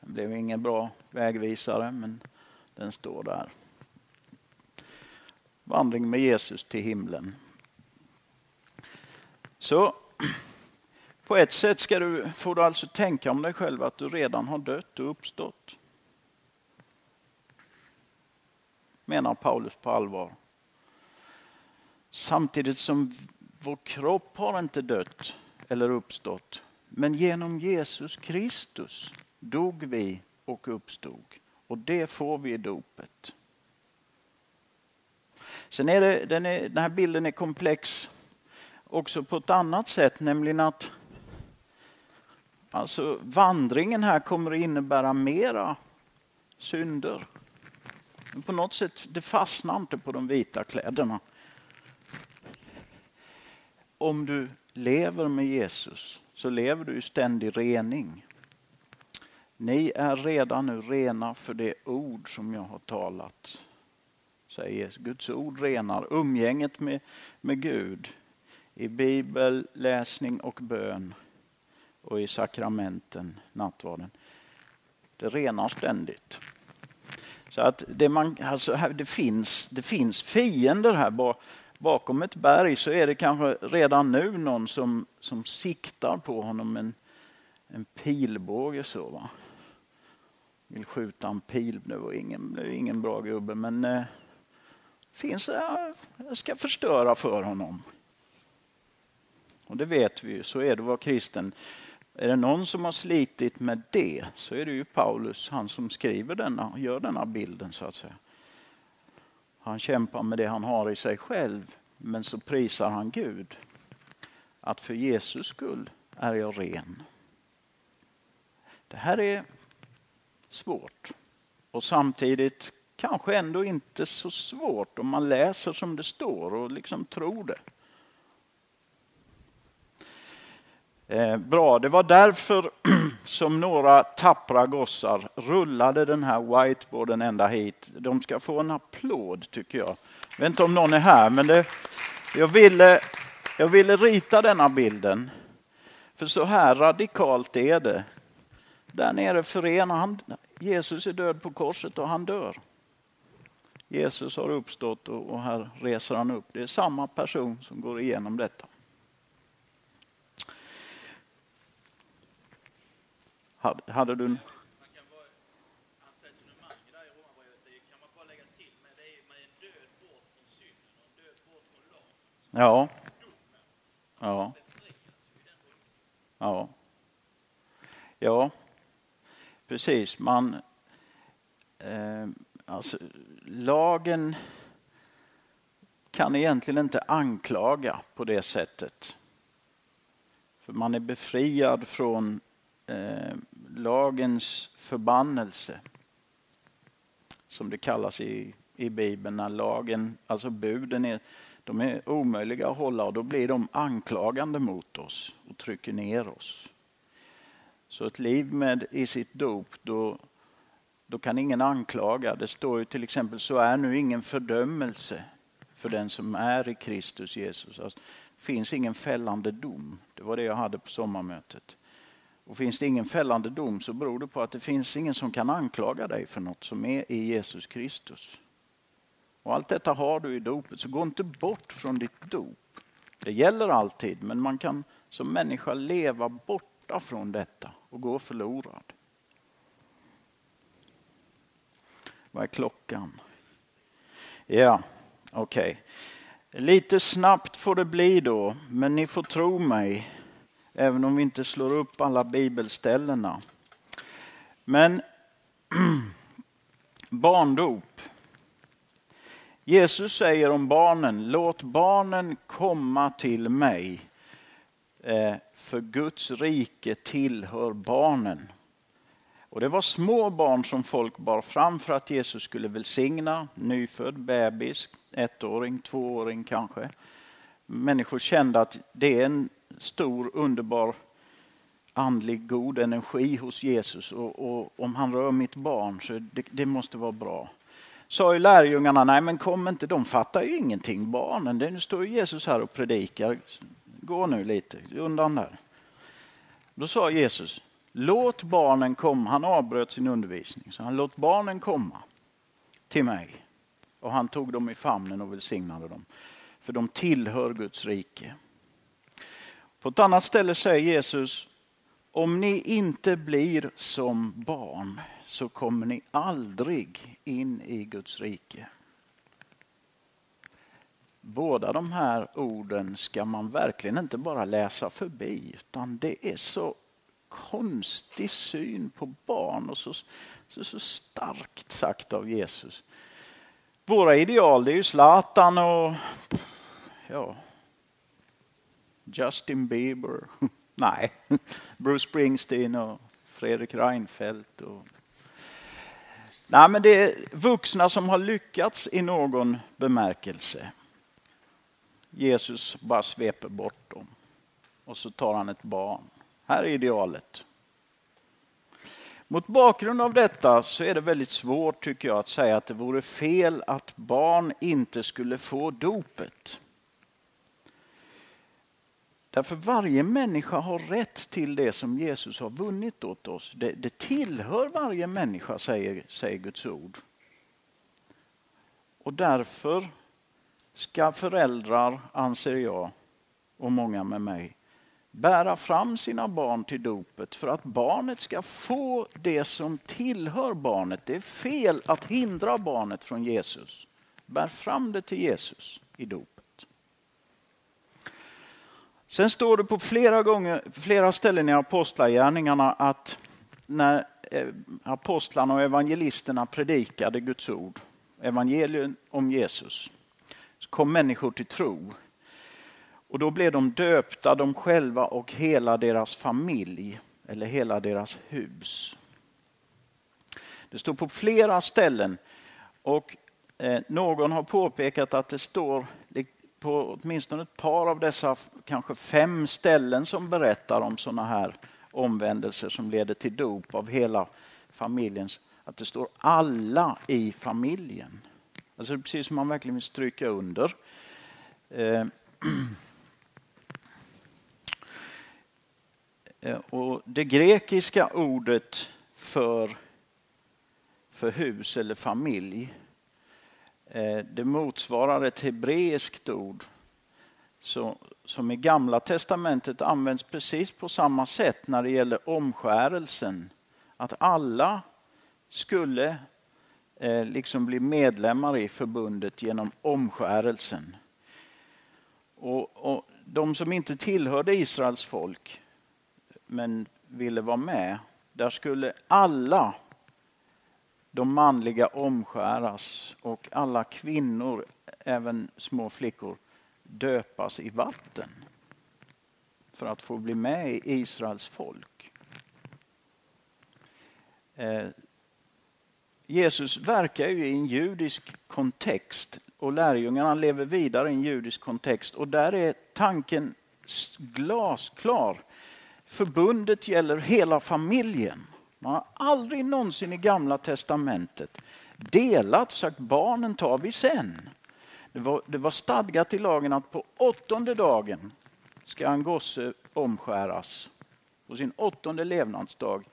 Den blev ingen bra vägvisare men den står där. Vandring med Jesus till himlen. Så på ett sätt ska du, får du alltså tänka om dig själv att du redan har dött och uppstått. Menar Paulus på allvar. Samtidigt som vår kropp har inte dött eller uppstått. Men genom Jesus Kristus dog vi och uppstod. Och det får vi i dopet. Sen är, det, den, är den här bilden är komplex också på ett annat sätt, nämligen att Alltså vandringen här kommer att innebära mera synder. Men på något sätt, det fastnar inte på de vita kläderna. Om du lever med Jesus så lever du i ständig rening. Ni är redan nu rena för det ord som jag har talat. Säger Jesus. Guds ord renar umgänget med, med Gud i bibelläsning och bön och i sakramenten, nattvarden. Det renar ständigt. Så att det, man, alltså det, finns, det finns fiender här. Bakom ett berg så är det kanske redan nu någon som, som siktar på honom med en, en pilbåge. Så, va? Vill skjuta en pil. Det och ingen, det ingen bra gubbe men eh, finns, ja, jag ska förstöra för honom. Och det vet vi ju, så är det att vara kristen. Är det någon som har slitit med det så är det ju Paulus, han som skriver denna, gör denna bilden så att säga. Han kämpar med det han har i sig själv men så prisar han Gud att för Jesus skull är jag ren. Det här är svårt och samtidigt kanske ändå inte så svårt om man läser som det står och liksom tror det. Eh, Eh, bra, det var därför som några tappra gossar rullade den här whiteboarden ända hit. De ska få en applåd tycker jag. Jag vet inte om någon är här, men det, jag, ville, jag ville rita denna bilden. För så här radikalt är det. Där nere förenar han, Jesus är död på korset och han dör. Jesus har uppstått och här reser han upp. Det är samma person som går igenom detta. Hade, hade du... Ja. Ja. Ja. Ja. Precis, man... Eh, alltså, lagen kan egentligen inte anklaga på det sättet. För man är befriad från eh, lagens förbannelse. Som det kallas i, i Bibeln, när lagen, alltså buden, är, de är omöjliga att hålla och då blir de anklagande mot oss och trycker ner oss. Så ett liv med i sitt dop, då, då kan ingen anklaga. Det står ju till exempel, så är nu ingen fördömelse för den som är i Kristus Jesus. Alltså, det finns ingen fällande dom. Det var det jag hade på sommarmötet. Och finns det ingen fällande dom så beror det på att det finns ingen som kan anklaga dig för något som är i Jesus Kristus. Och allt detta har du i dopet, så gå inte bort från ditt dop. Det gäller alltid, men man kan som människa leva borta från detta och gå förlorad. Vad är klockan? Ja, okej. Okay. Lite snabbt får det bli då, men ni får tro mig, även om vi inte slår upp alla bibelställena. Men barndop. Jesus säger om barnen, låt barnen komma till mig. Eh, för Guds rike tillhör barnen. Och det var små barn som folk bar fram för att Jesus skulle välsigna. Nyfödd bebis, ettåring, tvååring kanske. Människor kände att det är en stor underbar andlig god energi hos Jesus och, och om han rör mitt barn så det, det måste vara bra. Sa ju lärjungarna, nej men kom inte, de fattar ju ingenting barnen. Nu står ju Jesus här och predikar. Gå nu lite, undan där. Då sa Jesus, låt barnen komma. Han avbröt sin undervisning. Så han låt barnen komma till mig. Och han tog dem i famnen och välsignade dem. För de tillhör Guds rike. På ett annat ställe säger Jesus, om ni inte blir som barn så kommer ni aldrig in i Guds rike. Båda de här orden ska man verkligen inte bara läsa förbi utan det är så konstig syn på barn och så, så, så starkt sagt av Jesus. Våra ideal det är ju Zlatan och ja, Justin Bieber. Nej, Bruce Springsteen och Fredrik Reinfeldt. Och... Nej, men det är vuxna som har lyckats i någon bemärkelse. Jesus bara sveper bort dem. Och så tar han ett barn. Här är idealet. Mot bakgrund av detta så är det väldigt svårt tycker jag att säga att det vore fel att barn inte skulle få dopet. Därför varje människa har rätt till det som Jesus har vunnit åt oss. Det, det tillhör varje människa säger, säger Guds ord. Och därför ska föräldrar, anser jag, och många med mig, bära fram sina barn till dopet för att barnet ska få det som tillhör barnet. Det är fel att hindra barnet från Jesus. Bär fram det till Jesus i dopet. Sen står det på flera, gånger, flera ställen i Apostlagärningarna att när eh, apostlarna och evangelisterna predikade Guds ord, evangelium om Jesus, kom människor till tro. Och då blev de döpta, de själva och hela deras familj, eller hela deras hus. Det står på flera ställen och eh, någon har påpekat att det står på åtminstone ett par av dessa kanske fem ställen som berättar om sådana här omvändelser som leder till dop av hela familjens, att det står alla i familjen. Alltså precis som man verkligen vill stryka under. Eh, eh, och det grekiska ordet för, för hus eller familj Eh, det motsvarar ett hebreiskt ord så, som i Gamla testamentet används precis på samma sätt när det gäller omskärelsen. Att alla skulle Eh, liksom bli medlemmar i förbundet genom omskärelsen. Och, och de som inte tillhörde Israels folk men ville vara med, där skulle alla de manliga omskäras och alla kvinnor, även små flickor, döpas i vatten för att få bli med i Israels folk. Eh, Jesus verkar ju i en judisk kontext och lärjungarna lever vidare i en judisk kontext och där är tanken glasklar. Förbundet gäller hela familjen. Man har aldrig någonsin i gamla testamentet delat, sagt barnen tar vi sen. Det var, det var stadgat i lagen att på åttonde dagen ska en gosse omskäras. På sin åttonde levnadsdag,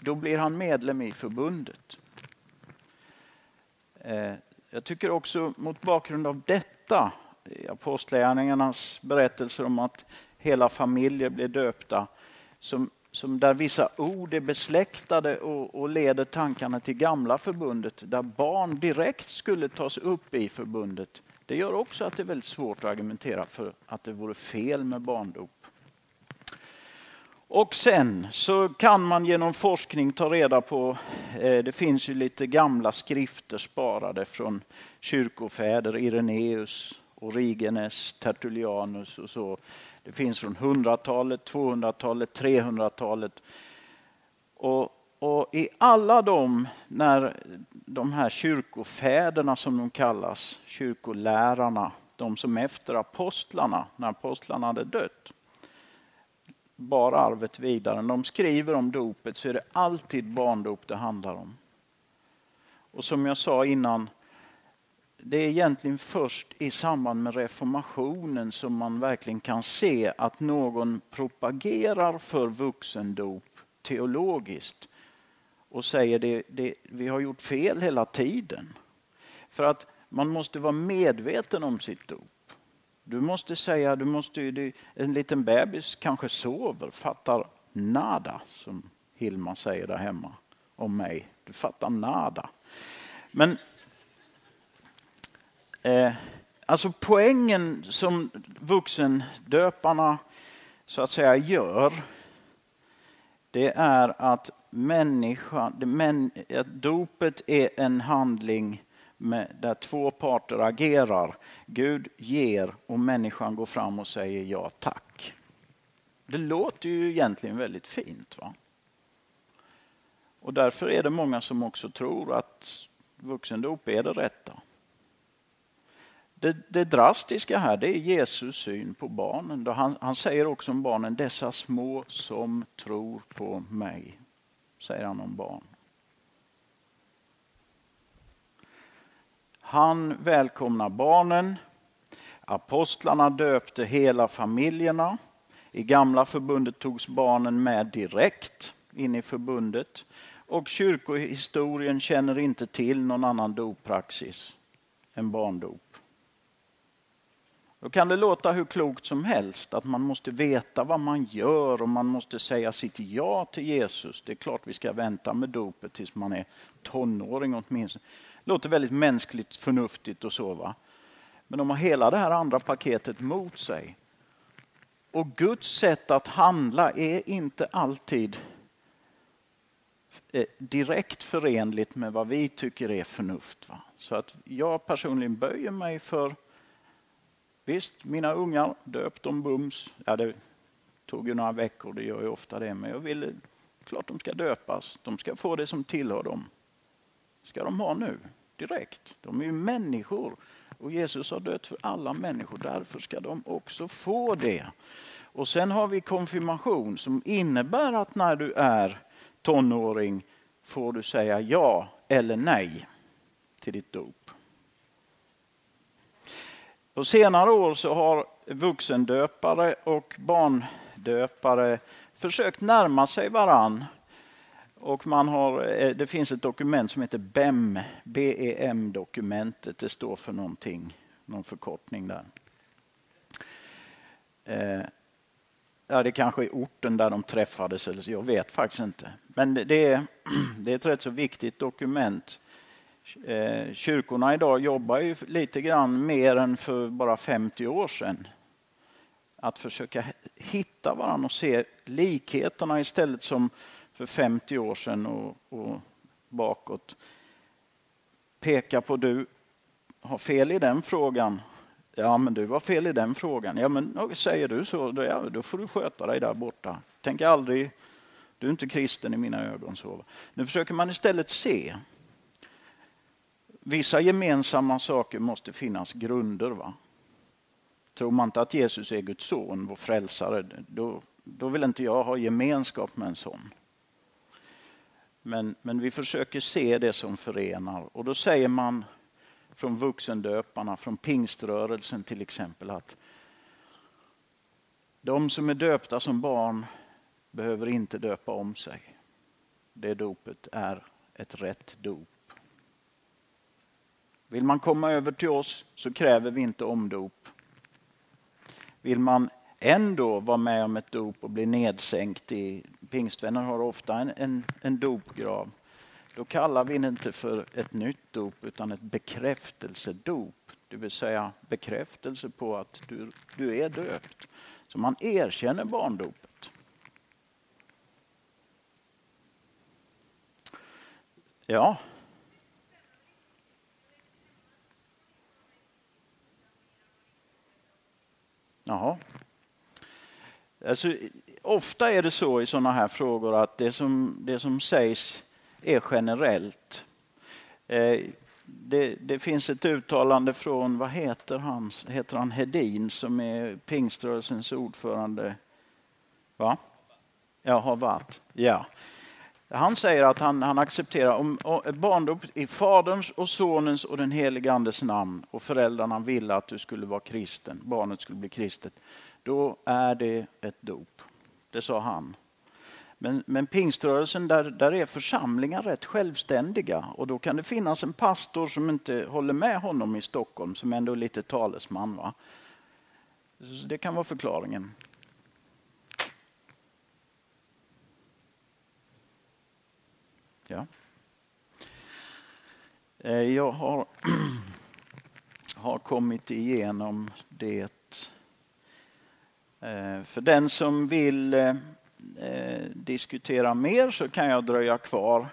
då blir han medlem i förbundet. Eh, jag tycker också mot bakgrund av detta, i Apostlagärningarnas berättelser om att hela familjer blir döpta, som, som där vissa ord är besläktade och, och leder tankarna till gamla förbundet, där barn direkt skulle tas upp i förbundet. Det gör också att det är väldigt svårt att argumentera för att det vore fel med barndop. Och sen så kan man genom forskning ta reda på, eh, det finns ju lite gamla skrifter sparade från kyrkofäder, Ireneus, Origenes, Tertullianus och så. Det finns från 100-talet, 200-talet, 300-talet. Och, och i alla de, när de här kyrkofäderna som de kallas, kyrkolärarna, de som efter apostlarna, när apostlarna hade dött, bar arvet vidare. När de skriver om dopet så är det alltid barndop det handlar om. Och som jag sa innan, det är egentligen först i samband med reformationen som man verkligen kan se att någon propagerar för vuxendop teologiskt och säger det, det, vi har gjort fel hela tiden. För att man måste vara medveten om sitt dop. Du måste säga, du måste, en liten bebis kanske sover, fattar nada, som Hilma säger där hemma om mig. Du fattar nada. Men eh, alltså poängen som vuxendöparna så att säga gör, det är att människa, men, att dopet är en handling med, där två parter agerar. Gud ger och människan går fram och säger ja tack. Det låter ju egentligen väldigt fint. va? Och därför är det många som också tror att vuxendop är det rätta. Det, det drastiska här det är Jesus syn på barnen. Han, han säger också om barnen, dessa små som tror på mig. Säger han om barn. Han välkomnar barnen. Apostlarna döpte hela familjerna. I gamla förbundet togs barnen med direkt in i förbundet. Och kyrkohistorien känner inte till någon annan doppraxis än barndop. Då kan det låta hur klokt som helst att man måste veta vad man gör och man måste säga sitt ja till Jesus. Det är klart vi ska vänta med dopet tills man är tonåring åtminstone Det låter väldigt mänskligt förnuftigt och så. Va? Men de har hela det här andra paketet mot sig. Och Guds sätt att handla är inte alltid eh, direkt förenligt med vad vi tycker är förnuft. Va? Så att jag personligen böjer mig för, visst mina ungar döpt dem bums, ja det tog ju några veckor, det gör ju ofta det, men jag ville, klart de ska döpas, de ska få det som tillhör dem. ska de ha nu direkt. De är ju människor och Jesus har dött för alla människor. Därför ska de också få det. Och sen har vi konfirmation som innebär att när du är tonåring får du säga ja eller nej till ditt dop. På senare år så har vuxendöpare och barndöpare försökt närma sig varann och man har, eh, det finns ett dokument som heter BEM, BEM-dokumentet. Det står för någonting, någon förkortning där. Eh, ja, det kanske är orten där de träffades, eller så, jag vet faktiskt inte. Men det är, det är ett rätt så viktigt dokument. Eh, kyrkorna idag jobbar ju lite grann mer än för bara 50 år sedan att försöka hitta varandra och se likheterna istället som för 50 år sedan och, och bakåt. Peka på du har fel i den frågan. Ja, men du har fel i den frågan. Ja, men säger du så, då, ja, då får du sköta dig där borta. Tänk aldrig, du är inte kristen i mina ögon. Så. Nu försöker man istället se. Vissa gemensamma saker måste finnas grunder. Va? Tror man inte att Jesus är Guds son, vår frälsare, då, då vill inte jag ha gemenskap med en sån. Men, men vi försöker se det som förenar och då säger man från vuxendöparna, från pingströrelsen till exempel att de som är döpta som barn behöver inte döpa om sig. Det dopet är ett rätt dop. Vill man komma över till oss så kräver vi inte omdop. Vill man ändå vara med om ett dop och bli nedsänkt i Pingstvänner har ofta en, en, en dopgrav. Då kallar vi det inte för ett nytt dop utan ett bekräftelsedop. Det vill säga bekräftelse på att du, du är döpt. Så man erkänner barndopet. Ja. Jaha. Alltså, ofta är det så i sådana här frågor att det som, det som sägs är generellt. Eh, det, det, finns ett uttalande från, vad heter han, heter han Hedin som är pingströrelsens ordförande? Va? Ja, har varit. Ja. Han säger att han, han accepterar om, om barndop i Faderns och Sonens och den helige Andes namn och föräldrarna ville att du skulle vara kristen, barnet skulle bli kristet, då är det ett dop. Det sa han. Men, men pingströrelsen, där, där är församlingar rätt självständiga och då kan det finnas en pastor som inte håller med honom i Stockholm som ändå är lite talesman. Va? Så det kan vara förklaringen. Ja. Eh, jag har, har kommit igenom det. Eh, för den som vill eh, diskutera mer så kan jag dröja kvar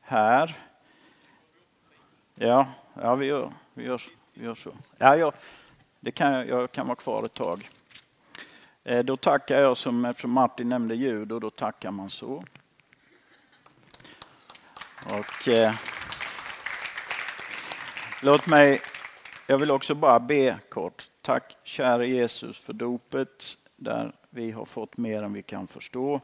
här. Ja, ja vi, gör, vi, gör, vi gör så. Ja, jag, det kan, jag kan vara kvar ett tag. Då tackar jag, som, eftersom Martin nämnde ljud, och då tackar man så. Och, eh, låt mig, jag vill också bara be kort. Tack käre Jesus för dopet där vi har fått mer än vi kan förstå.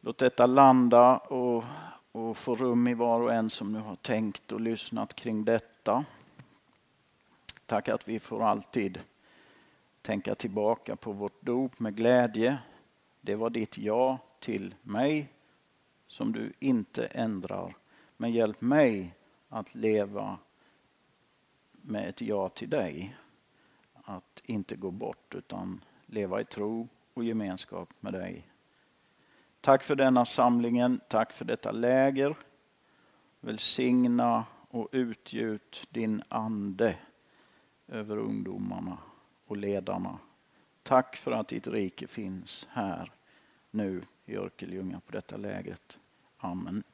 Låt detta landa och, och få rum i var och en som nu har tänkt och lyssnat kring detta. Tack att vi får alltid tänka tillbaka på vårt dop med glädje. Det var ditt ja till mig som du inte ändrar. Men hjälp mig att leva med ett ja till dig. Att inte gå bort utan leva i tro och gemenskap med dig. Tack för denna samlingen, tack för detta läger. Välsigna och utgjut din ande över ungdomarna och ledarna. Tack för att ditt rike finns här nu i Örkelljunga på detta lägret. almond